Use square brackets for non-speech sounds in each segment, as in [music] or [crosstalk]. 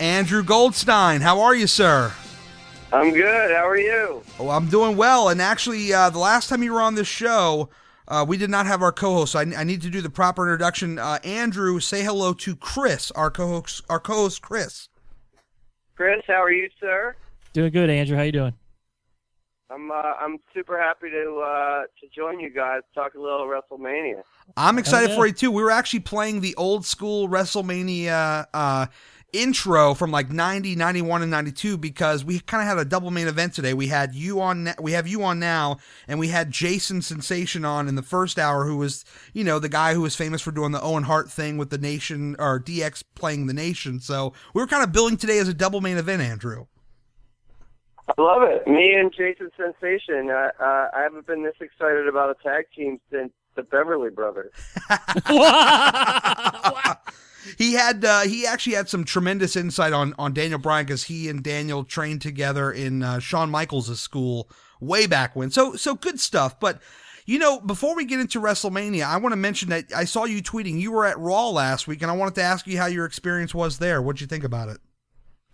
Andrew Goldstein. How are you, sir? I'm good. How are you? Oh, I'm doing well. And actually, uh, the last time you were on this show, uh, we did not have our co-host. So I, I, need to do the proper introduction. Uh, Andrew, say hello to Chris, our co-host. Our co-host, Chris. Chris, how are you, sir? Doing good, Andrew. How you doing? I'm uh, I'm super happy to uh, to join you guys. Talk a little WrestleMania. I'm excited yeah. for you too. We were actually playing the old school WrestleMania uh, intro from like 90, 91, and 92 because we kind of had a double main event today. We had you on, we have you on now, and we had Jason Sensation on in the first hour, who was, you know, the guy who was famous for doing the Owen Hart thing with the Nation or DX playing the Nation. So we were kind of billing today as a double main event, Andrew. I love it. Me and Jason Sensation. Uh, uh, I haven't been this excited about a tag team since the Beverly Brothers. [laughs] [laughs] [laughs] he had uh, he actually had some tremendous insight on on Daniel Bryan because he and Daniel trained together in uh, Shawn Michaels' school way back when. So so good stuff. But you know, before we get into WrestleMania, I want to mention that I saw you tweeting. You were at Raw last week, and I wanted to ask you how your experience was there. What'd you think about it?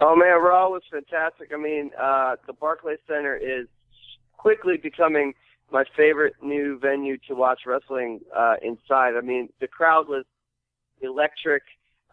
Oh man, Raw was fantastic. I mean, uh, the Barclays Center is quickly becoming my favorite new venue to watch wrestling uh, inside. I mean, the crowd was electric.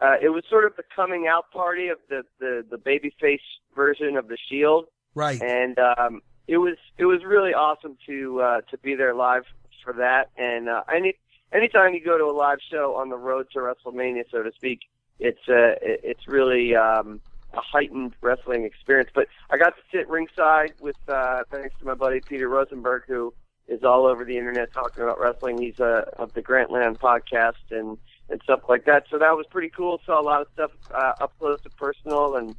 Uh, it was sort of the coming out party of the the, the babyface version of the Shield, right? And um, it was it was really awesome to uh, to be there live for that. And uh, any anytime you go to a live show on the road to WrestleMania, so to speak, it's uh, it's really um, a heightened wrestling experience. But I got to sit ringside with uh, thanks to my buddy Peter Rosenberg, who is all over the internet talking about wrestling. He's uh, of the Grantland podcast and and stuff like that. So that was pretty cool. Saw a lot of stuff uh, up close and personal. And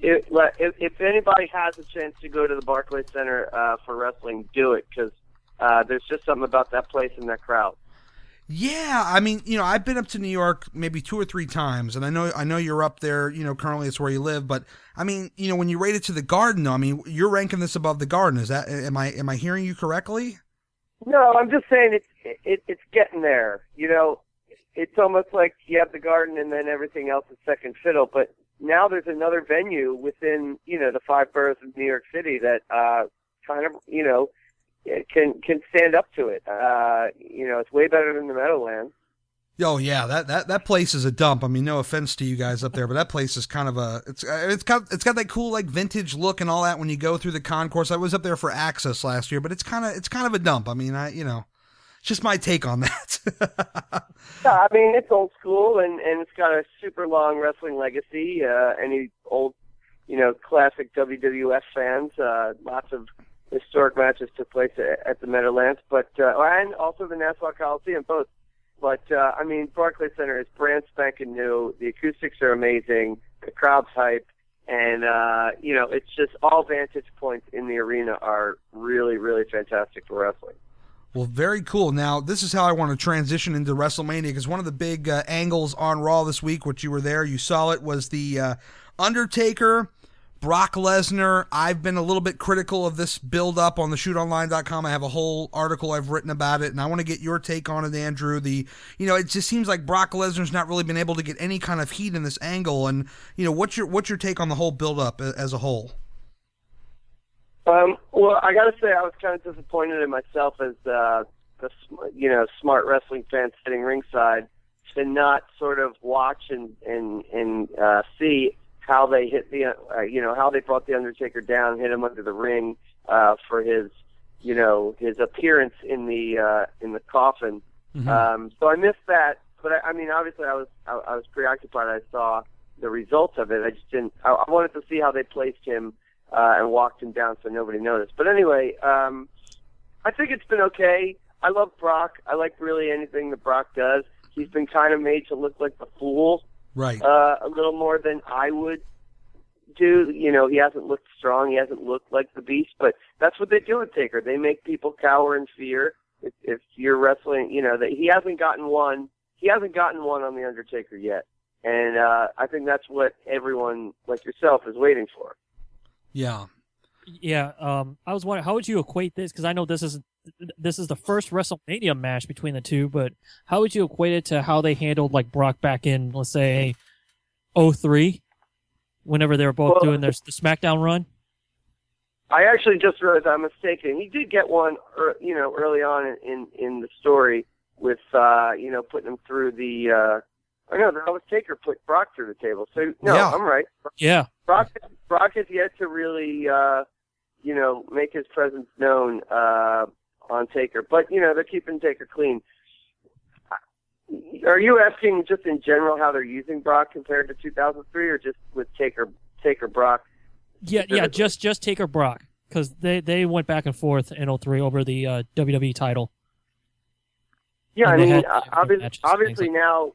it, if, if anybody has a chance to go to the Barclays Center uh, for wrestling, do it because uh, there's just something about that place and that crowd. Yeah, I mean, you know, I've been up to New York maybe two or three times, and I know I know you're up there. You know, currently it's where you live, but I mean, you know, when you rate it to the Garden, though, I mean, you're ranking this above the Garden. Is that am I am I hearing you correctly? No, I'm just saying it's it, it's getting there. You know, it's almost like you have the garden and then everything else is second fiddle. But now there's another venue within you know the five boroughs of New York City that uh, kind of you know can can stand up to it. Uh, you know, it's way better than the Meadowlands. Oh yeah, that, that that place is a dump. I mean, no offense to you guys up there, but that place is kind of a it's it's got it's got that cool like vintage look and all that when you go through the concourse. I was up there for Access last year, but it's kind of it's kind of a dump. I mean, I you know, just my take on that. [laughs] yeah, I mean it's old school and and it's got a super long wrestling legacy. Uh, any old, you know, classic WWF fans, uh, lots of historic matches took place at, at the Meadowlands, but uh, and also the Nassau Coliseum, both. But uh, I mean, Barclays Center is brand spanking new. The acoustics are amazing. The crowd's hype, and uh, you know, it's just all vantage points in the arena are really, really fantastic for wrestling. Well, very cool. Now, this is how I want to transition into WrestleMania because one of the big uh, angles on Raw this week, which you were there, you saw it, was the uh, Undertaker, Brock Lesnar. I've been a little bit critical of this build up on the shootonline.com. I have a whole article I've written about it, and I want to get your take on it, Andrew. The you know, it just seems like Brock Lesnar's not really been able to get any kind of heat in this angle, and you know, what's your what's your take on the whole build up as a whole? Um, well, I got to say, I was kind of disappointed in myself as uh, the you know smart wrestling fan sitting ringside to not sort of watch and and and uh, see how they hit the uh, you know how they brought the Undertaker down, hit him under the ring uh, for his you know his appearance in the uh, in the coffin. Mm-hmm. Um, so I missed that, but I, I mean, obviously, I was I, I was preoccupied. I saw the results of it. I just didn't. I, I wanted to see how they placed him uh, and walked him down so nobody noticed. But anyway, um, I think it's been okay. I love Brock. I like really anything that Brock does. He's been kind of made to look like the fool, right? Uh, a little more than I would do. You know, he hasn't looked strong. He hasn't looked like the beast. But that's what they do with Taker. They make people cower in fear. If, if you're wrestling, you know that he hasn't gotten one. He hasn't gotten one on the Undertaker yet, and uh, I think that's what everyone like yourself is waiting for. Yeah. Yeah. Um, I was wondering how would you equate this? Because I know this is this is the first WrestleMania match between the two, but how would you equate it to how they handled like Brock back in, let's say, 03? whenever they were both Well- doing their the SmackDown run? I actually just realized I'm mistaken. He did get one, ear- you know, early on in in, in the story with, uh, you know, putting him through the. Uh, I know that was Taker put Brock through the table. So no, Yeah. I'm right. Yeah. Brock Brock has yet to really, uh, you know, make his presence known uh, on Taker. But you know, they're keeping Taker clean. Are you asking just in general how they're using Brock compared to 2003, or just with Taker Taker Brock? Yeah, yeah, just just Taker Brock because they they went back and forth in 03 over the uh, WWE title. Yeah, I And they mean, had uh, obviously, matches obviously like- now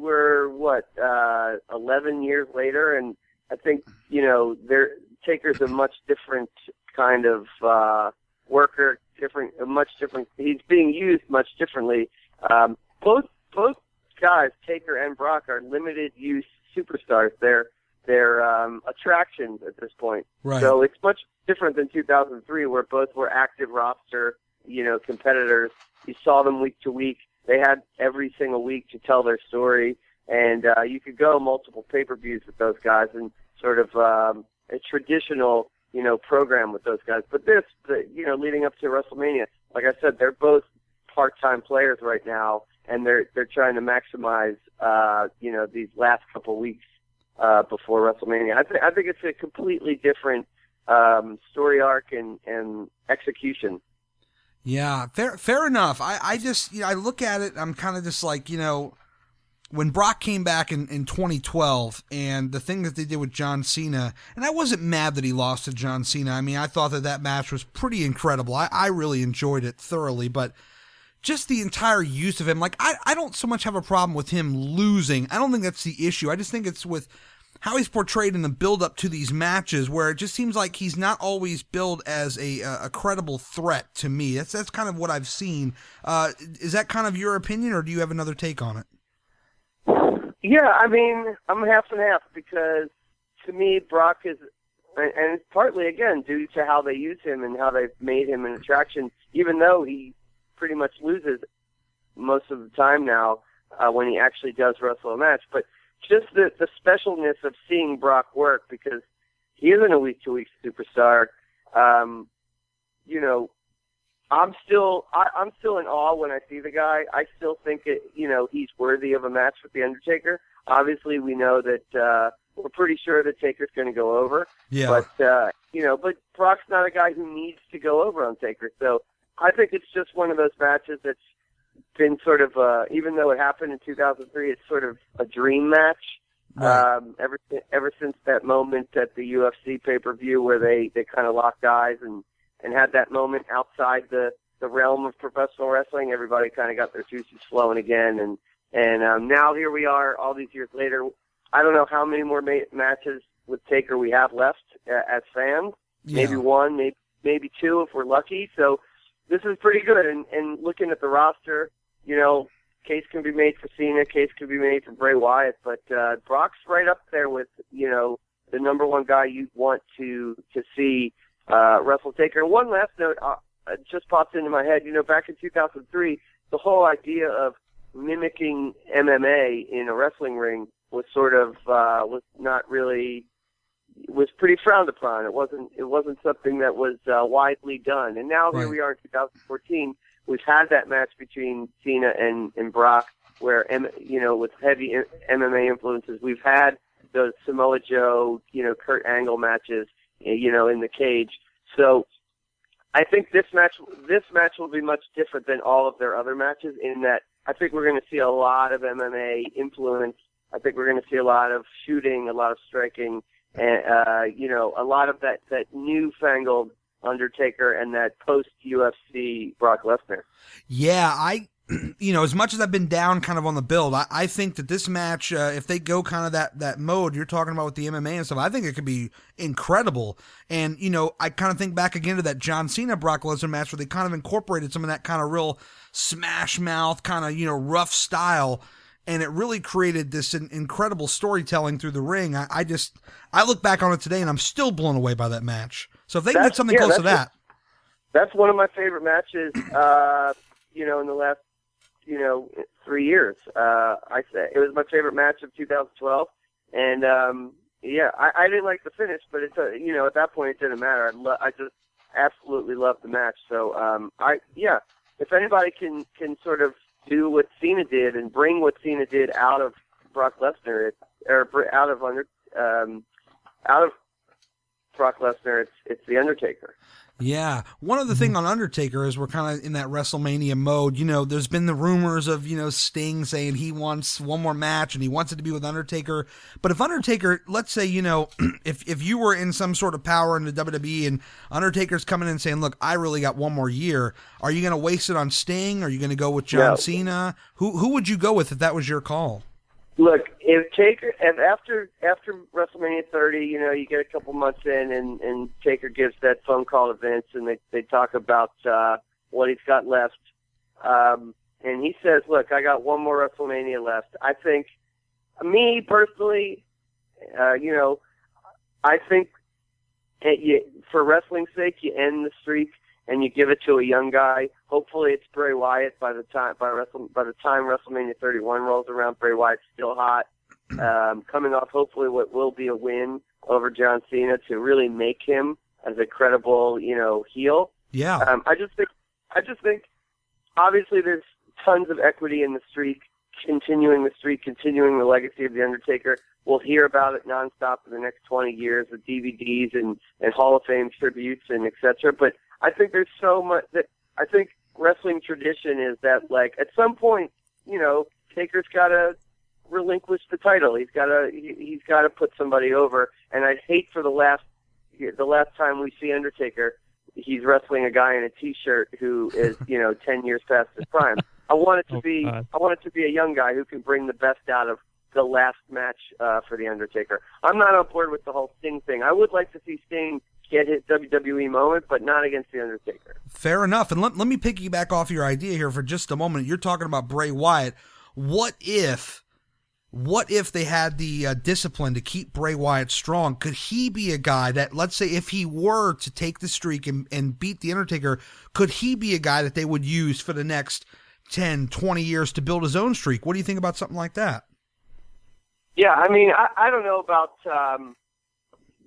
we're what uh, 11 years later, and I think you know, there Taker's a much different kind of uh, worker, different, a much different. He's being used much differently. Um, both both guys, Taker and Brock, are limited use superstars. They're they're um, attractions at this point. Right. So it's much different than 2003, where both were active roster, you know, competitors. You saw them week to week. They had every single week to tell their story, and uh, you could go multiple pay-per-views with those guys and sort of um, a traditional, you know, program with those guys. But this, the, you know, leading up to WrestleMania, like I said, they're both part-time players right now, and they're they're trying to maximize, uh, you know, these last couple weeks uh, before WrestleMania. I, th- I think it's a completely different um, story arc and, and execution. Yeah, fair fair enough. I, I just you know, I look at it, I'm kind of just like, you know, when Brock came back in, in 2012 and the thing that they did with John Cena, and I wasn't mad that he lost to John Cena. I mean, I thought that that match was pretty incredible. I, I really enjoyed it thoroughly, but just the entire use of him, like, I, I don't so much have a problem with him losing. I don't think that's the issue. I just think it's with how he's portrayed in the build up to these matches where it just seems like he's not always billed as a a credible threat to me. That's that's kind of what I've seen. Uh, is that kind of your opinion, or do you have another take on it? Yeah, I mean, I'm half and half because to me, Brock is, and it's partly again due to how they use him and how they've made him an attraction. Even though he pretty much loses most of the time now uh, when he actually does wrestle a match, but just the the specialness of seeing Brock work because he isn't a week to week superstar. Um, you know, I'm still I, I'm still in awe when I see the guy. I still think it you know he's worthy of a match with the Undertaker. Obviously, we know that uh, we're pretty sure that Taker's going to go over. Yeah, But uh, you know, but Brock's not a guy who needs to go over on Taker. So I think it's just one of those matches that's been sort of uh, even though it happened in 2003, it's sort of a dream match. Right. Um, ever ever since that moment at the UFC pay per view where they they kind of locked eyes and and had that moment outside the the realm of professional wrestling, everybody kind of got their juices flowing again, and and um, now here we are, all these years later. I don't know how many more ma- matches with Taker we have left uh, as fans. Maybe one, maybe maybe two if we're lucky. So this is pretty good. And, and looking at the roster, you know, case can be made for Cena, case can be made for Bray Wyatt, but uh, Brock's right up there with you know the number one guy you want to to see uh, wrestle Taker. And one last note uh, just popped into my head. You know, back in 2003, the whole idea of mimicking MMA in a wrestling ring was sort of uh, was not really was pretty frowned upon. It wasn't it wasn't something that was uh, widely done. And now here we are in 2014. We've had that match between Cena and and Brock, where M- you know with heavy M- MMA influences. We've had those Samoa Joe, you know, Kurt Angle matches, you know, in the cage. So I think this match this match will be much different than all of their other matches in that I think we're going to see a lot of MMA influence. I think we're going to see a lot of shooting, a lot of striking, and uh, you know, a lot of that that newfangled Undertaker and that post UFC Brock Lesnar. Yeah, I, [clears throat] you know, as much as I've been down kind of on the build, I, I think that this match, uh, if they go kind of that, that mode you're talking about with the MMA and stuff, I think it could be incredible. And, you know, I kind of think back again to that John Cena Brock Lesnar match where they kind of incorporated some of that kind of real smash mouth, kind of, you know, rough style. And it really created this incredible storytelling through the ring. I, I just, I look back on it today and I'm still blown away by that match. So if they can get something yeah, close to that's that, That's one of my favorite matches. Uh, you know, in the last you know three years, uh, I say it was my favorite match of 2012, and um, yeah, I, I didn't like the finish, but it's a, you know at that point it didn't matter. I lo- I just absolutely loved the match. So um, I yeah, if anybody can can sort of do what Cena did and bring what Cena did out of Brock Lesnar, or out of under um, out of Brock Lesnar, it's it's the Undertaker. Yeah. One other thing mm-hmm. on Undertaker is we're kind of in that WrestleMania mode. You know, there's been the rumors of, you know, Sting saying he wants one more match and he wants it to be with Undertaker. But if Undertaker, let's say, you know, [clears throat] if, if you were in some sort of power in the WWE and Undertaker's coming in and saying, look, I really got one more year, are you going to waste it on Sting? Are you going to go with John No. Cena? Who, who would you go with if that was your call? Look, if Taker and after after WrestleMania 30, you know, you get a couple months in, and and Taker gives that phone call to Vince, and they they talk about uh, what he's got left, um, and he says, "Look, I got one more WrestleMania left." I think, me personally, uh, you know, I think it, you, for wrestling's sake, you end the streak and you give it to a young guy. Hopefully, it's Bray Wyatt by the time by Wrestle by the time WrestleMania 31 rolls around. Bray Wyatt's still hot, um, coming off hopefully what will be a win over John Cena to really make him as a credible, you know, heel. Yeah. Um, I just think, I just think, obviously there's tons of equity in the streak, continuing the streak, continuing the legacy of the Undertaker. We'll hear about it nonstop for the next 20 years with DVDs and and Hall of Fame tributes and etc. But I think there's so much that I think wrestling tradition is that like at some point, you know, Taker's got to relinquish the title. He's got to he, he's got to put somebody over. And I'd hate for the last the last time we see Undertaker, he's wrestling a guy in a t-shirt who is you know [laughs] 10 years past his prime. I want it to Oh, be God. I want it to be a young guy who can bring the best out of the last match uh, for the Undertaker. I'm not on board with the whole Sting thing. I would like to see Sting get his WWE moment, but not against the Undertaker. Fair enough. And let, let me piggyback off your idea here for just a moment. You're talking about Bray Wyatt. What if, what if they had the uh, discipline to keep Bray Wyatt strong? Could he be a guy that, let's say, if he were to take the streak and, and beat the Undertaker, could he be a guy that they would use for the next 10, 20 years to build his own streak? What do you think about something like that? Yeah, I mean, I, I don't know about um,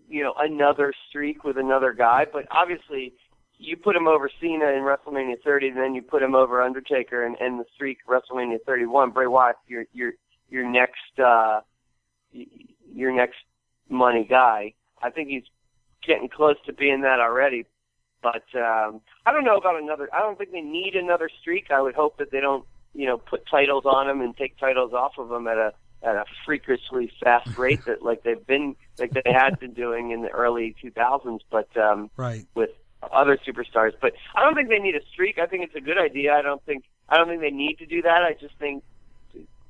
you know another streak with another guy, but obviously you put him over Cena in WrestleMania 30, and then you put him over Undertaker and, and the streak WrestleMania 31. Bray Wyatt, your your your next uh, your next money guy. I think he's getting close to being that already. But um, I don't know about another. I don't think they need another streak. I would hope that they don't, you know, put titles on him and take titles off of him at a at a freakishly fast [laughs] rate that like they've been like they had been doing in the early 2000s. But um, Right. with other superstars. But I don't think they need a streak. I think it's a good idea. I don't think I don't think they need to do that. I just think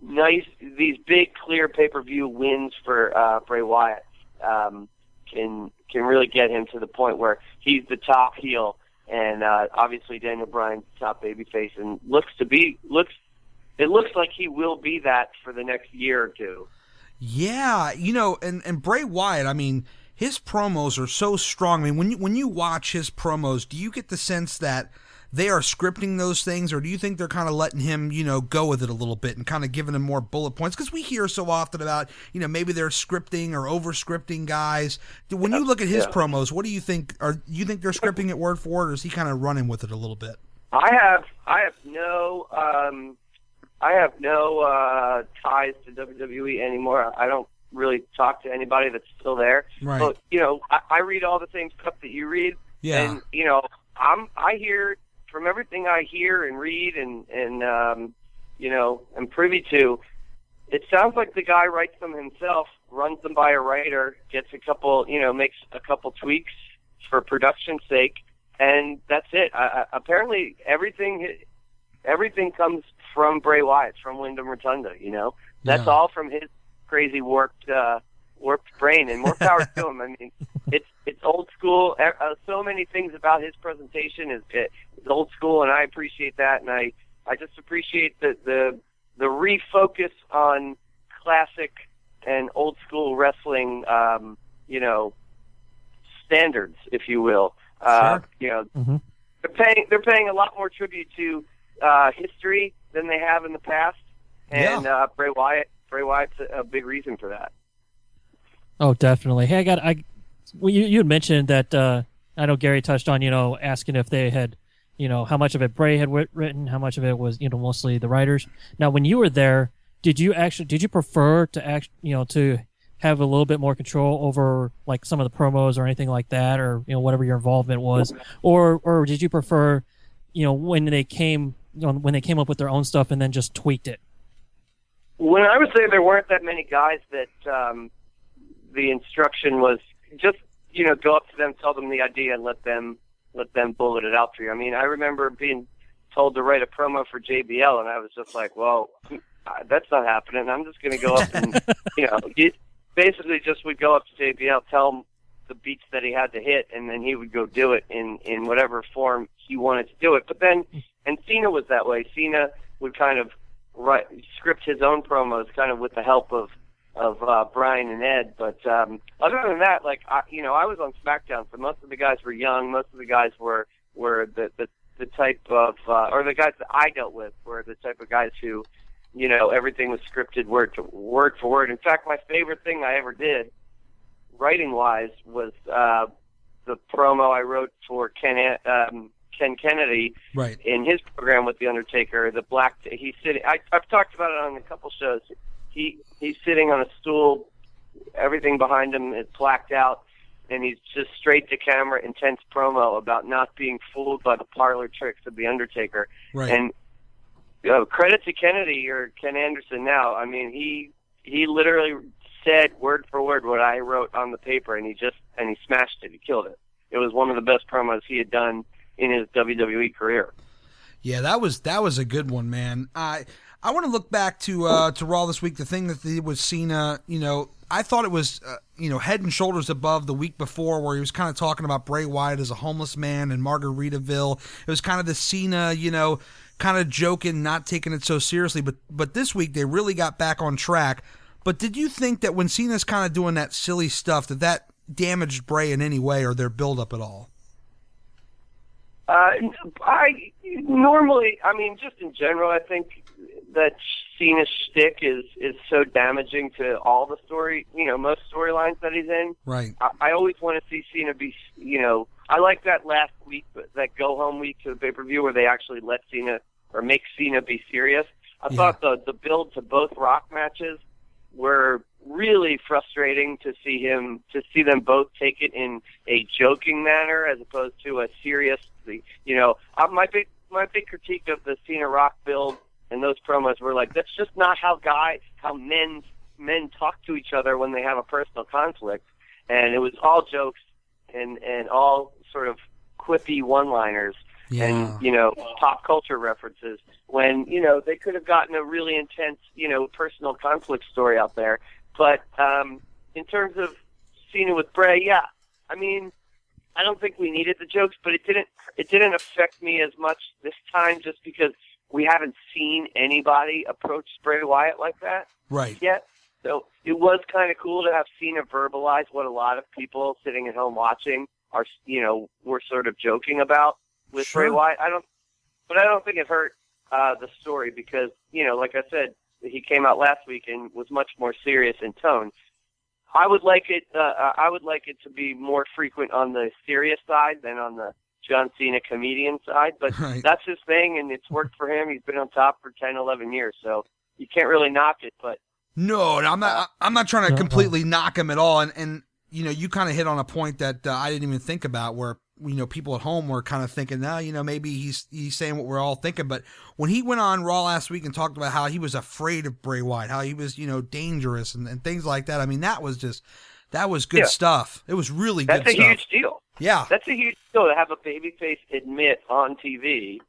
nice these big clear pay per view wins for uh, Bray Wyatt um, can can really get him to the point where he's the top heel, and uh, obviously Daniel Bryan's top babyface, and looks to be looks. It looks like he will be that for the next year or two. Yeah, you know, and and Bray Wyatt, I mean, his promos are so strong. I mean, when you when you watch his promos, do you get the sense that they are scripting those things, or do you think they're kind of letting him, you know, go with it a little bit and kind of giving him more bullet points? Because we hear so often about, you know, maybe they're scripting or over scripting guys. When you look at his Yeah. promos, what do you think? Are you think they're scripting it word for word, or is he kind of running with it a little bit? I have I have no um, I have no uh, ties to WWE anymore. I don't really talk to anybody that's still there. Right. But you know, I, I read all the same stuff that you read, Yeah. and you know, I'm I hear from everything I hear and read and and um, you know, am privy to. It sounds like the guy writes them himself, runs them by a writer, gets a couple, you know, makes a couple tweaks for production's sake, and that's it. I, I, apparently, everything everything comes from Bray Wyatt, from Windham Rotunda. You know, that's Yeah. all from his crazy warped uh, warped brain, and more power to him. I mean, it's it's old school. Uh, so many things about his presentation is is old school, and I appreciate that, and I I just appreciate the the the refocus on classic and old school wrestling. Um, you know, standards, if you will. Uh, Sure. You know, Mhm. they're paying they're paying a lot more tribute to uh, history than they have in the past, and Yeah. uh, Bray Wyatt Bray Wyatt's a, a big reason for that. Oh, definitely. Hey, I got I. Well, you you had mentioned that uh, I know Gary touched on you know asking if they had you know how much of it Bray had writ- written, how much of it was you know mostly the writers. Now, when you were there, did you actually did you prefer to act you know to have a little bit more control over like some of the promos or anything like that, or you know whatever your involvement was, or or did you prefer you know when they came you know when they came up with their own stuff and then just tweaked it? When I was there, there weren't that many guys that um, the instruction was just you know go up to them, tell them the idea, and let them let them bullet it out for you. I mean, I remember being told to write a promo for JBL, and I was just like, well, that's not happening. I'm just going to go up and [laughs] you know, it basically just would go up to JBL, tell him the beats that he had to hit, and then he would go do it in in whatever form he wanted to do it. But then, and Cena was that way. Cena would kind of write script his own promos, kind of with the help of of uh, Brian and Ed. But um, other than that, like I, you know, I was on SmackDown, so most of the guys were young. Most of the guys were were the the, the type of uh, or the guys that I dealt with were the type of guys who, you know, everything was scripted word to word for word. In fact, my favorite thing I ever did, writing wise, was uh, the promo I wrote for Ken um, Ken Kennedy Right. in his program with the Undertaker. The black he's sitting. I, I've talked about it on a couple shows. He he's sitting on a stool. Everything behind him is blacked out, and he's just straight to camera, intense promo about not being fooled by the parlor tricks of the Undertaker. Right. And you know, credit to Kennedy or Ken Anderson. Now, I mean, he he literally said word for word what I wrote on the paper, and he just and he smashed it. He killed it. It was one of the best promos he had done in his WWE career. Yeah, that was that was a good one, man. I I want to look back to uh, to Raw this week. The thing that did with Cena, you know, I thought it was uh, you know head and shoulders above the week before, where he was kind of talking about Bray Wyatt as a homeless man and Margaritaville. It was kind of the Cena, you know, kind of joking, not taking it so seriously. But but this week they really got back on track. But did you think that when Cena's kind of doing that silly stuff, that that damaged Bray in any way or their build up at all? Uh, I normally, I mean, just in general, I think that Cena's shtick is is so damaging to all the story, you know, most storylines that he's in. Right. I, I always want to see Cena be, you know, I like that last week, that go home week to the pay per view where they actually let Cena or make Cena be serious. I Yeah. thought the the build to both Rock matches were really frustrating to see him to see them both take it in a joking manner as opposed to a serious you know uh, my big my big critique of the Cena Rock build and those promos were like that's just not how guys how men men talk to each other when they have a personal conflict. And it was all jokes and and all sort of quippy one liners Yeah. and you know pop culture references when you know they could have gotten a really intense you know personal conflict story out there. But um in terms of Cena with Bray yeah. I mean I don't think we needed the jokes but it didn't it didn't affect me as much this time just because we haven't seen anybody approach Bray Wyatt like that Right. yet. So it was kind of cool to have Cena verbalize what a lot of people sitting at home watching are, you know, were sort of joking about with Sure. Bray Wyatt. I don't, but I don't think it hurt uh, the story because, you know, like I said, he came out last week and was much more serious in tone. I would like it. Uh, I would like it to be more frequent on the serious side than on the John Cena comedian side. But Right. that's his thing, and it's worked for him. He's been on top for 10, 11 years, so you can't really knock it. But No, no, I'm not. I'm not trying to No, no. completely knock him at all. And and you know, you kind of hit on a point that uh, I didn't even think about, where you know people at home were kind of thinking, now, you know, maybe he's he's saying what we're all thinking. But when he went on Raw last week and talked about how he was afraid of Bray Wyatt, how he was, you know, dangerous and, and things like that. I mean, that was just that was good Yeah. stuff. It was really that's good a stuff. huge deal. yeah, That's a huge deal to have a babyface admit on TV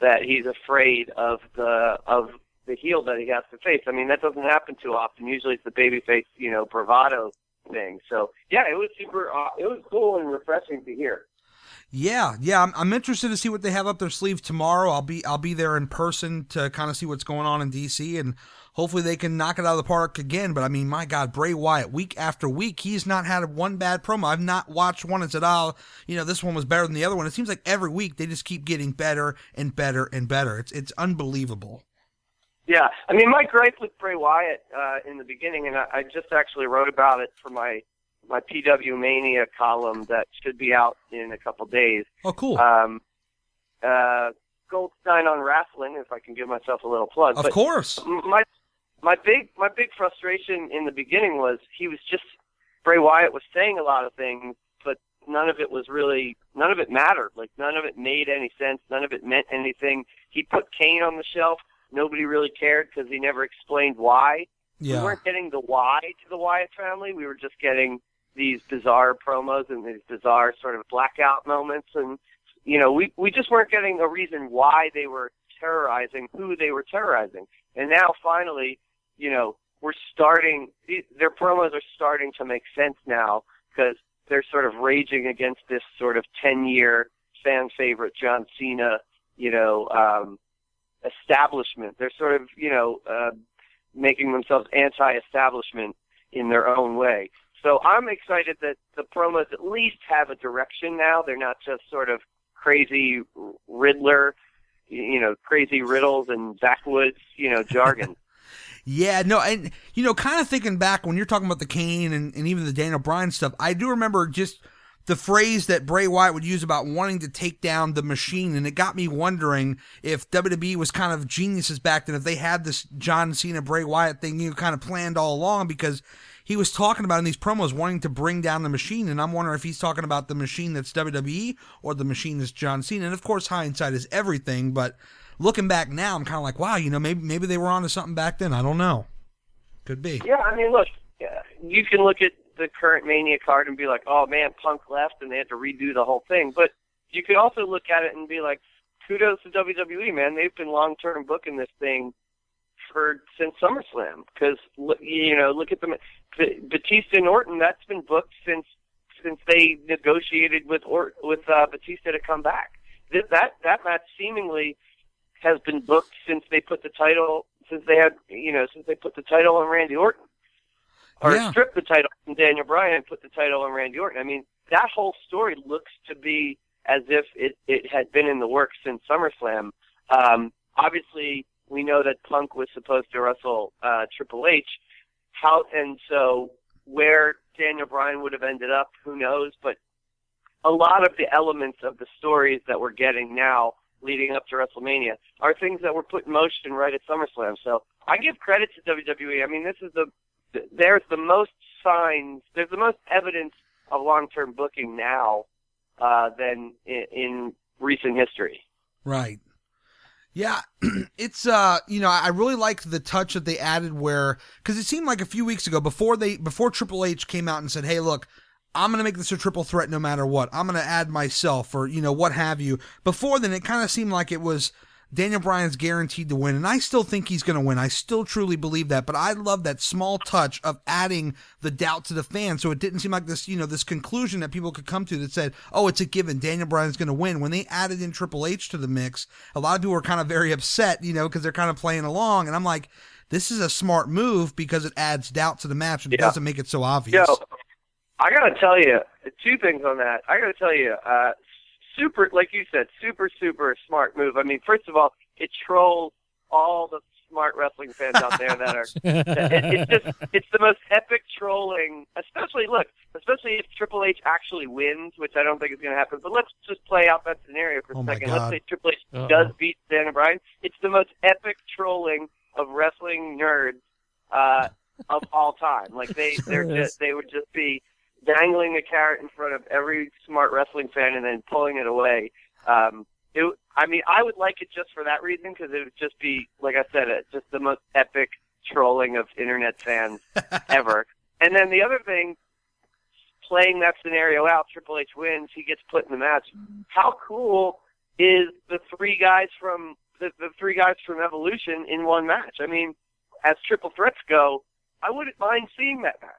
that he's afraid of the of the heel that he has to face. I mean, that doesn't happen too often. Usually, it's the babyface, you know, bravado thing. So, yeah, it was super. Uh, it was cool and refreshing to hear. Yeah, yeah, I'm, I'm interested to see what they have up their sleeve tomorrow. I'll be I'll be there in person to kind of see what's going on in DC, and hopefully they can knock it out of the park again. But I mean, my God, Bray Wyatt, week after week, he's not had one bad promo. I've not watched one and said, "Oh, you know, this one was better than the other one." It seems like every week they just keep getting better and better and better. It's it's unbelievable. Yeah, I mean, my gripe with Bray Wyatt uh, in the beginning, and I, I just actually wrote about it for my my PW Mania column that should be out in a couple days. Oh, cool. Um, uh, Goldstein on wrestling, if I can give myself a little plug. of but course. my my big my big frustration in the beginning was he was just Bray Wyatt was saying a lot of things, but none of it was really none of it mattered. Like none of it made any sense. None of it meant anything. He put Kane on the shelf. Nobody really cared because he never explained why. Yeah. We weren't getting the why to the Wyatt family. We were just getting these bizarre promos and these bizarre sort of blackout moments, and you know, we we just weren't getting a reason why they were terrorizing who they were terrorizing. And now, finally, you know, we're starting. Their promos are starting to make sense now because they're sort of raging against this sort of ten-year fan favorite John Cena, you know, um, establishment. They're sort of, you know. Uh, making themselves anti-establishment in their own way. So I'm excited that the promos at least have a direction now. They're not just sort of crazy Riddler, you know, crazy riddles and backwoods, you know, jargon. [laughs] Yeah, no, and you know, kind of thinking back when you're talking about the Kane and, and even the Daniel Bryan stuff, I do remember just the phrase that Bray Wyatt would use about wanting to take down the machine, and it got me wondering if WWE was kind of geniuses back then, if they had this John Cena Bray Wyatt thing, you know, kind of planned all along, because he was talking about in these promos wanting to bring down the machine, and I'm wondering if he's talking about the machine that's WWE or the machine that's John Cena. And of course, hindsight is everything, but looking back now, I'm kind of like, wow, you know, maybe maybe they were onto something back then. I don't know. Could be. yeah, I mean, look, you can look at the current Mania card and be like, oh man, Punk left and they had to redo the whole thing. But you could also look at it and be like, kudos to WWE, man. They've been long-term booking this thing for since SummerSlam because you know look at them Batista and Orton that's been booked since since they negotiated with or with uh, Batista to come back. That that that match seemingly has been booked since they put the title since they had you know since they put the title on Randy Orton. Or Yeah. stripped the title from Daniel Bryan and put the title on Randy Orton. I mean that whole story looks to be as if it it had been in the works since SummerSlam. Um, obviously we know that Punk was supposed to wrestle uh, Triple H. How and so where Daniel Bryan would have ended up, who knows? But a lot of the elements of the stories that we're getting now, leading up to WrestleMania, are things that were put in motion right at SummerSlam. So I give credit to WWE. I mean, this is the there's the most signs, there's the most evidence of long-term booking now uh, than in, in recent history. Right. Yeah, [clears throat] it's uh, you know, I really liked the touch that they added where because it seemed like a few weeks ago before they before Triple H came out and said, "Hey, look, I'm gonna make this a triple threat no matter what. I'm gonna add myself or you know what have you." Before then, it kind of seemed like it was Daniel Bryan's guaranteed to win, and I still think he's gonna win. I still truly believe that, but I love that small touch of adding the doubt to the fans, so it didn't seem like this, you know, this conclusion that people could come to that said, "Oh, it's a given. Daniel Bryan's gonna win." When they added in Triple H to the mix, a lot of people were kind of very upset, you know, because they're kind of playing along, and I'm like. This is a smart move because it adds doubt to the match and it Yeah. doesn't make it so obvious. Yo, I gotta tell you two things on that. I gotta tell you, uh, super, like you said, super, super smart move. I mean, first of all, it trolls all the smart wrestling fans out there that are. [laughs] that- it, it's just, it's the most epic trolling. Especially, look, especially if Triple H actually wins, which I don't think is going to happen. But let's just play out that scenario for a Oh second. Let's say Triple H Uh-oh. does beat Daniel Bryan. It's the most epic trolling of wrestling nerds uh, of all time. Like they, [laughs] they're is. just, they would just be dangling a carrot in front of every smart wrestling fan and then pulling it away. Um, it, I mean, I would like it just for that reason because it would just be, like I said, it just the most epic trolling of internet fans [laughs] ever. And then the other thing, playing that scenario out, Triple H wins, he gets put in the match. How cool is the three guys from the, the three guys from Evolution in one match? I mean, as triple threats go, I wouldn't mind seeing that match.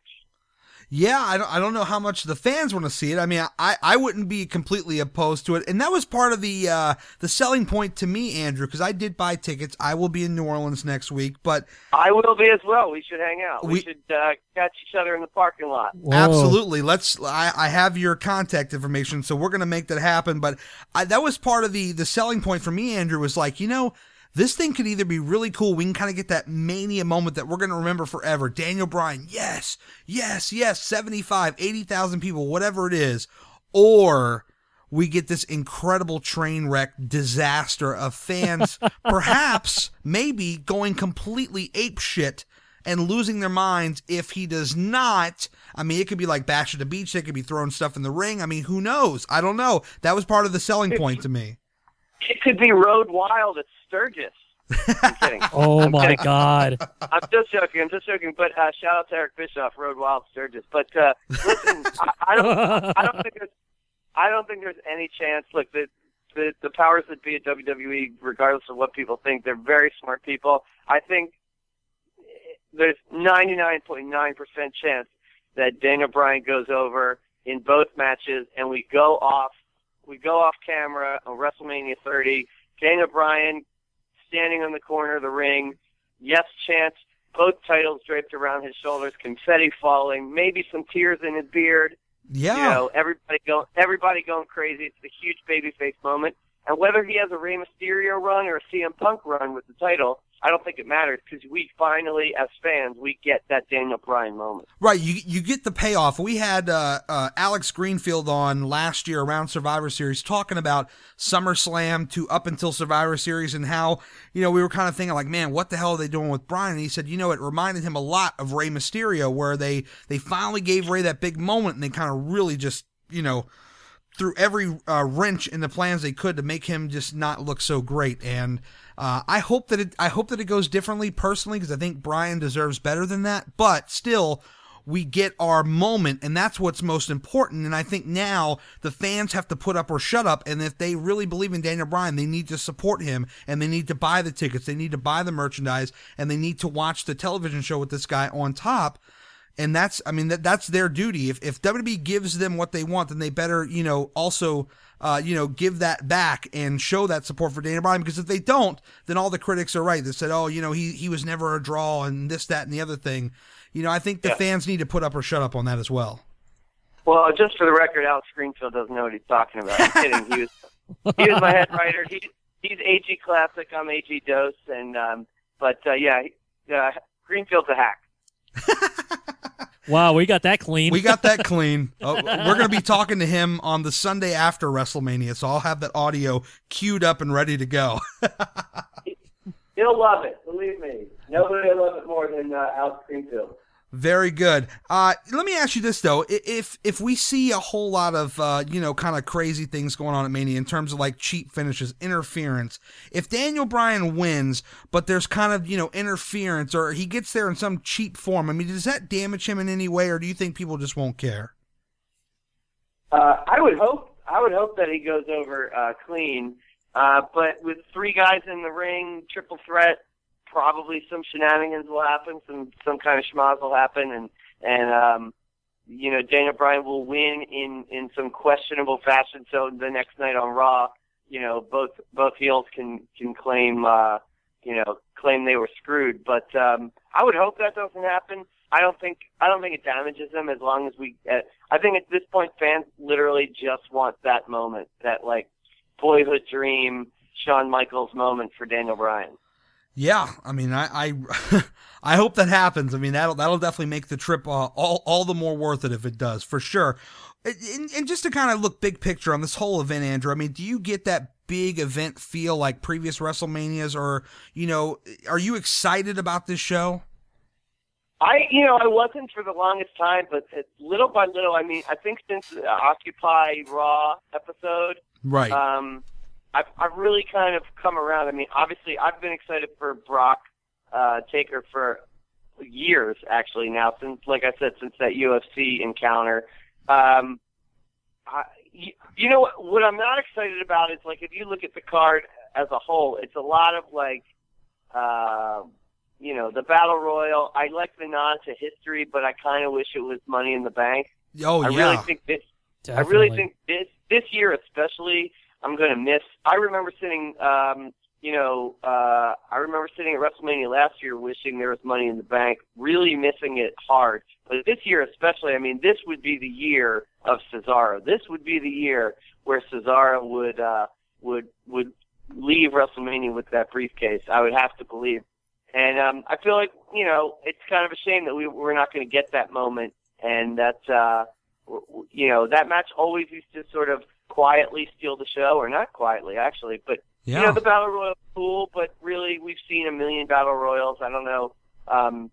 Yeah, I don't, I don't know how much the fans want to see it. I mean, I, I wouldn't be completely opposed to it, and that was part of the uh, the selling point to me, Andrew, because I did buy tickets. I will be in New Orleans next week, but I will be as well. We should hang out. We, We- should uh, catch each other in the parking lot. Whoa. absolutely, let's. I, I have your contact information, so we're gonna make that happen. But I, that was part of the the selling point for me, Andrew. Was like, you know, this thing could either be really cool. We can kind of get that mania moment that we're going to remember forever. Daniel Bryan, yes, yes, yes, 75, 80,000 people, whatever it is. Or we get this incredible train wreck disaster of fans, [laughs] perhaps, maybe going completely ape shit and losing their minds if he does not. I mean, it could be like Bash at the Beach. They could be throwing stuff in the ring. I mean, who knows? I don't know. That was part of the selling point to me. It could be Road Wild at Sturgis. I'm kidding. [laughs] Oh I'm my kidding. God! I'm just joking. I'm just joking. But uh, shout out to Eric Bischoff, Road Wild Sturgis. But uh, listen, I, I don't. I don't think there's. I don't think there's any chance. Look, the the the powers that be at WWE, regardless of what people think, they're very smart people. I think there's 99.9% chance that Daniel Bryan goes over in both matches, and we go off. We go off camera on WrestleMania 30. Daniel Bryan standing on the corner of the ring. Yes, chance. Both titles draped around his shoulders, confetti falling, maybe some tears in his beard. Yeah. You know, everybody going, everybody going crazy. It's the huge babyface moment. And whether he has a Rey Mysterio run or a CM Punk run with the title, I don't think it matters because we finally, as fans, we get that Daniel Bryan moment. Right, you you get the payoff. We had uh, uh, Alex Greenfield on last year around Survivor Series talking about SummerSlam to up until Survivor Series and how you know we were kind of thinking like, man, what the hell are they doing with Bryan? And he said, you know, it reminded him a lot of Rey Mysterio, where they they finally gave Rey that big moment and they kind of really just you know threw every uh, wrench in the plans they could to make him just not look so great. And uh, I hope that it I hope that it goes differently personally because I think Bryan deserves better than that. But still, we get our moment, and that's what's most important. And I think now the fans have to put up or shut up. And if they really believe in Daniel Bryan, they need to support him and they need to buy the tickets, they need to buy the merchandise, and they need to watch the television show with this guy on top and that's I mean that that's their duty. If if WWE gives them what they want, then they better you know also uh, you know give that back and show that support for Daniel Bryan. Because if they don't, then all the critics are right. They said, oh, you know he he was never a draw and this that and the other thing. You know I think the Yeah. fans need to put up or shut up on that as well. Well, just for the record, Alex Greenfield doesn't know what he's talking about. I'm kidding. He was he was my head writer. He he's AG Classic. I'm AG Dose, and um, but uh, yeah, uh, Greenfield's a hack. [laughs] Wow, we got that clean. We got that [laughs] clean. Uh, we're going to be talking to him on the Sunday after WrestleMania, so I'll have that audio queued up and ready to go. [laughs] He'll love it. Believe me. Nobody will love it more than uh, Alex Greenfield. Very good. Uh, let me ask you this though: if if we see a whole lot of uh, you know kind of crazy things going on at Mania in terms of like cheap finishes, interference, if Daniel Bryan wins, but there's kind of you know interference or he gets there in some cheap form, I mean, does that damage him in any way, or do you think people just won't care? Uh, I would hope. I would hope that he goes over uh, clean. Uh, but with three guys in the ring, triple threat, probably some shenanigans will happen. Some some kind of schmoz will happen, and and um, you know Daniel Bryan will win in in some questionable fashion. So the next night on Raw, you know both both heels can can claim uh, you know claim they were screwed. But um, I would hope that doesn't happen. I don't think I don't think it damages them as long as we. Uh, I think at this point, fans literally just want that moment, that like boyhood dream, Shawn Michaels moment for Daniel Bryan. Yeah, I mean, I I, [laughs] I hope that happens. I mean, that'll that'll definitely make the trip uh, all all the more worth it if it does, for sure. And, and just to kind of look big picture on this whole event, Andrew. I mean, do you get that big event feel like previous WrestleManias, or you know, are you excited about this show? I, you know, I wasn't for the longest time, but little by little, I mean, I think since the Occupy Raw episode, Right. um, I've, I've really kind of come around. I mean, obviously, I've been excited for Brock uh, Taker for years, actually. Now, since, like I said, since that UFC encounter, um, I, you, you know what? What I'm not excited about is like if you look at the card as a whole, it's a lot of like, uh, you know, the battle royal. I like the nod to history, but I kind of wish it was Money in the Bank. oh I yeah. really think this I really think this this year especially I'm going to miss. I remember sitting, um, you know, uh, I remember sitting at WrestleMania last year wishing there was Money in the Bank, really missing it hard. But this year especially, I mean, this would be the year of Cesaro. This would be the year where Cesaro would uh, would would leave WrestleMania with that briefcase. I would have to believe. And um, I feel like you know it's kind of a shame that we we're not going to get that moment, and that uh, you know that match always used to sort of quietly steal the show, or not quietly actually, but Yeah. you know the battle royal is cool, but really we've seen a million battle royals. I don't know. Um,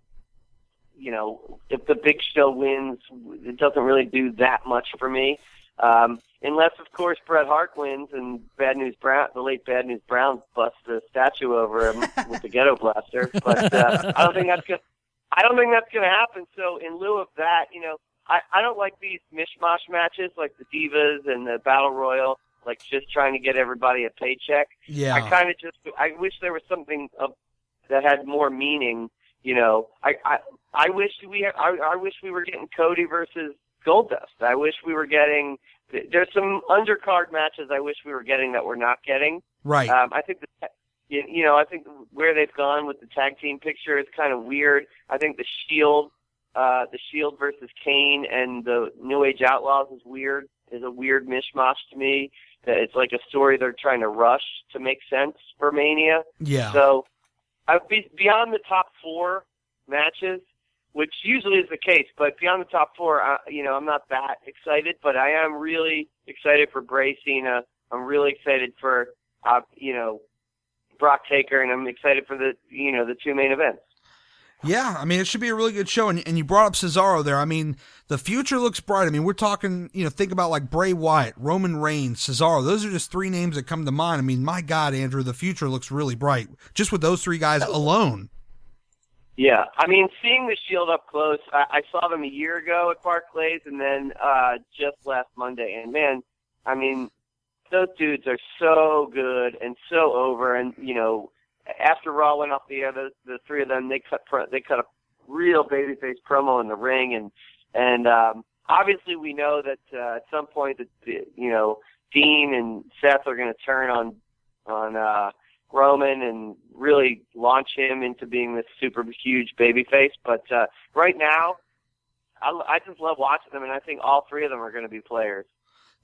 you know, if the big show wins, it doesn't really do that much for me. Um, unless, of course, Bret Hart wins and Bad News Brown, the late Bad News Brown, busts a statue over him [laughs] with the Ghetto Blaster. But uh, I don't think that's gonna. I don't think that's gonna happen. So, in lieu of that, you know, I I don't like these mishmash matches like the Divas and the Battle Royal, like just trying to get everybody a paycheck. yeah. I kind of just I wish there was something of, that had more meaning. You know, I I I wish we had, I I wish we were getting Cody versus Goldust. I wish we were getting. There's some undercard matches I wish we were getting that we're not getting. right. Um, I think the you you know I think where they've gone with the tag team picture is kind of weird. I think the Shield, uh, the Shield versus Kane and the New Age Outlaws is weird. Is a weird mishmash to me. That it's like a story they're trying to rush to make sense for Mania. yeah. So, I be beyond the top four matches, which usually is the case, but beyond the top four, I, you know, I'm not that excited, but I am really excited for Bray Cena. I'm really excited for, uh, you know, Brock Taker, and I'm excited for the, you know, the two main events. Yeah, I mean it should be a really good show, and, and you brought up Cesaro there. I mean the future looks bright. I mean we're talking, you know, think about like Bray Wyatt, Roman Reigns, Cesaro. Those are just three names that come to mind. I mean, my God, Andrew, the future looks really bright just with those three guys alone. Yeah, I mean, seeing the Shield up close, I, I saw them a year ago at Barclays, and then uh, just last Monday. And man, I mean, those dudes are so good and so over. And you know, after Raw went off the air, the, the three of them they cut they cut a real babyface promo in the ring, and and um, obviously we know that uh, at some point that you know Dean and Seth are going to turn on on. uh Roman and really launch him into being this super huge babyface. But uh, right now, I, I just love watching them, and I think all three of them are going to be players.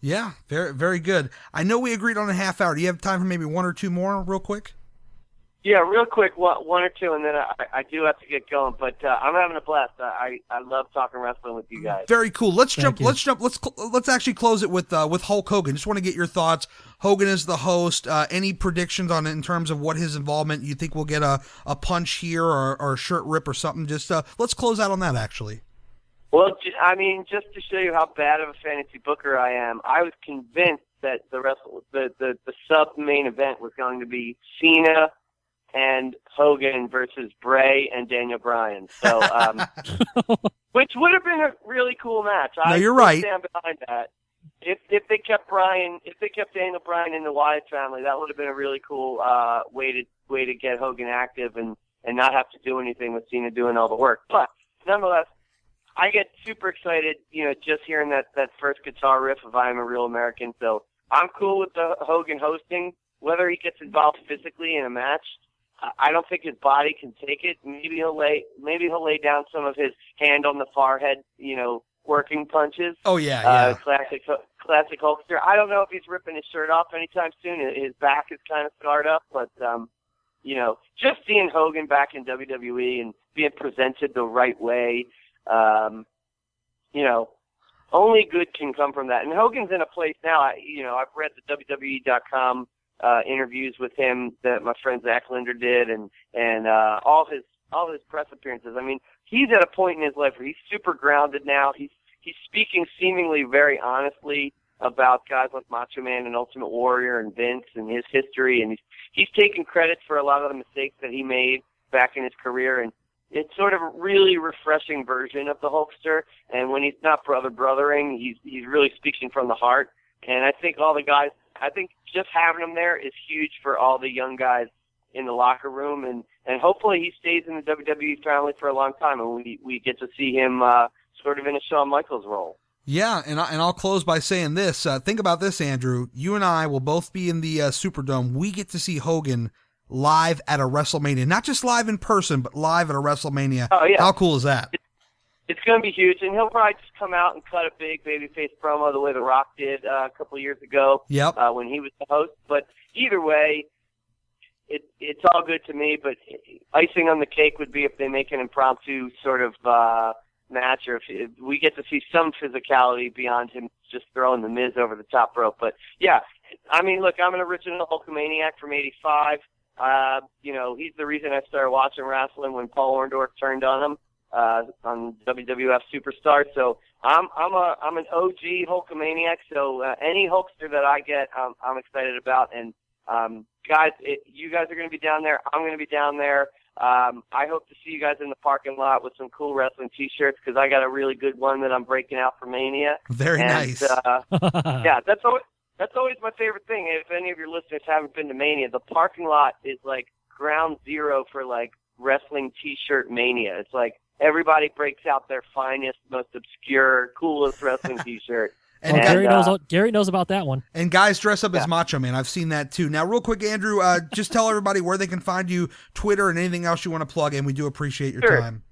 Yeah, very very good. I know we agreed on a half hour. Do you have time for maybe one or two more, real quick? Yeah, real quick, one, one or two, and then I, I do have to get going. But uh, I'm having a blast. I, I I love talking wrestling with you guys. Very cool. Let's Thank jump. you. Let's jump. Let's cl- let's actually close it with uh, with Hulk Hogan. Just want to get your thoughts. Hogan is the host. Uh, any predictions on it in terms of what his involvement? You think we'll get a, a punch here or, or a shirt rip or something? Just uh, let's close out on that. Actually, Well, I mean, just to show you how bad of a fantasy booker I am, I was convinced that the wrestle the the, the sub main event was going to be Cena and Hogan versus Bray and Daniel Bryan. So, um, [laughs] which would have been a really cool match. I No, you're right. Stand behind that. If if they kept Bryan, if they kept Daniel Bryan in the Wyatt family, that would have been a really cool uh, way to way to get Hogan active and and not have to do anything with Cena doing all the work. But nonetheless, I get super excited, you know, just hearing that that first guitar riff of "I Am a Real American." So I'm cool with the Hogan hosting. Whether he gets involved physically in a match, I- don't think his body can take it. Maybe he'll lay maybe he'll lay down some of his hand on the forehead, you know, working punches. oh yeah, Uh, yeah. classic, classic Hulkster. I don't know if he's ripping his shirt off anytime soon. His back is kind of scarred up, but um, you know, just seeing Hogan back in WWE and being presented the right way, um, you know, only good can come from that. And Hogan's in a place now. I, you know, I've read the WWE.com uh, interviews with him that my friend Zach Linder did, and and uh, all his all his press appearances. I mean, he's at a point in his life where he's super grounded now. He's he's speaking seemingly very honestly about guys like Macho Man and Ultimate Warrior and Vince and his history, and he's he's taking credit for a lot of the mistakes that he made back in his career, and it's sort of a really refreshing version of the Hulkster. And when he's not brother brothering, he's he's really speaking from the heart. And I think all the guys, I think just having him there is huge for all the young guys in the locker room, and and hopefully he stays in the WWE family for a long time, and we we get to see him uh, sort of in a Shawn Michaels role. Yeah, and I, and I'll close by saying this. Uh, think about this, Andrew. You and I will both be in the uh, Superdome. We get to see Hogan live at a WrestleMania, not just live in person, but live at a WrestleMania. Oh, yeah. How cool is that? It's going to be huge, and he'll probably just come out and cut a big babyface promo the way The Rock did uh, a couple years ago Yep. uh, when he was the host. But either way, it it's all good to me. But icing on the cake would be if they make an impromptu sort of uh, match, or if, if we get to see some physicality beyond him just throwing the Miz over the top rope. But yeah, I mean, look, I'm an original Hulkamaniac from '85. Uh, you know, he's the reason I started watching wrestling when Paul Orndorff turned on him uh, on WWF Superstar. So I'm I'm a I'm an OG Hulkamaniac. So uh, any Hulkster that I get, I'm I'm excited about. And um, guys, it, you guys are going to be down there. I'm going to be down there. Um, I hope to see you guys in the parking lot with some cool wrestling T-shirts because I got a really good one that I'm breaking out for Mania. Very and, nice. Uh, [laughs] yeah, that's always that's always my favorite thing. If any of your listeners haven't been to Mania, the parking lot is like ground zero for like wrestling T-shirt mania. It's like everybody breaks out their finest, most obscure, coolest wrestling [laughs] T-shirt. And, Well, and, Gary uh, knows Gary knows about that one. and guys dress up as Macho Man. I've seen that too. Now, real quick, Andrew, uh, [laughs] just tell everybody where they can find you, Twitter, and anything else you want to plug in. We do appreciate your Sure. time.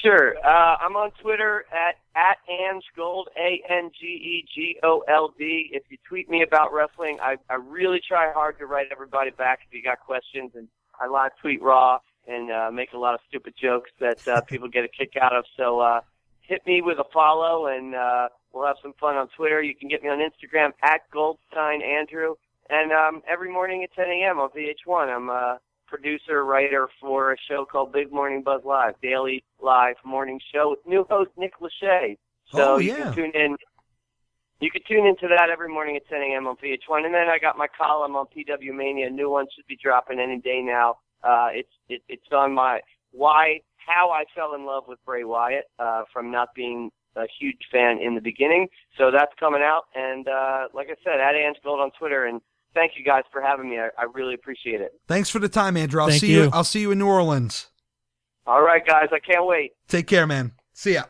Sure. Uh, I'm on Twitter at at Ange Gold, A N G E G O L D. If you tweet me about wrestling, I, I really try hard to write everybody back if you got questions, and I live tweet raw and uh, make a lot of stupid jokes that uh, people get a kick out of. So uh, hit me with a follow, and uh, we'll have some fun on Twitter. You can get me on Instagram at Goldstein Andrew, and um, every morning at 10 a.m. on VH1, I'm a producer, writer for a show called Big Morning Buzz Live, daily live morning show with new host Nick Lachey. So Oh, you can tune in. You can tune into that every morning at 10 a.m. on VH1, and then I got my column on PW Mania. A new one should be dropping any day now. Uh, it's it, it's on my why how I fell in love with Bray Wyatt uh, from not being a huge fan in the beginning. So that's coming out, and uh, like I said, at Ange Gold on Twitter. And thank you guys for having me. I, I really appreciate it. Thanks for the time, Andrew. I'll Thank see you. you. I'll see you in New Orleans. All right, guys, I can't wait. Take care, man. See ya.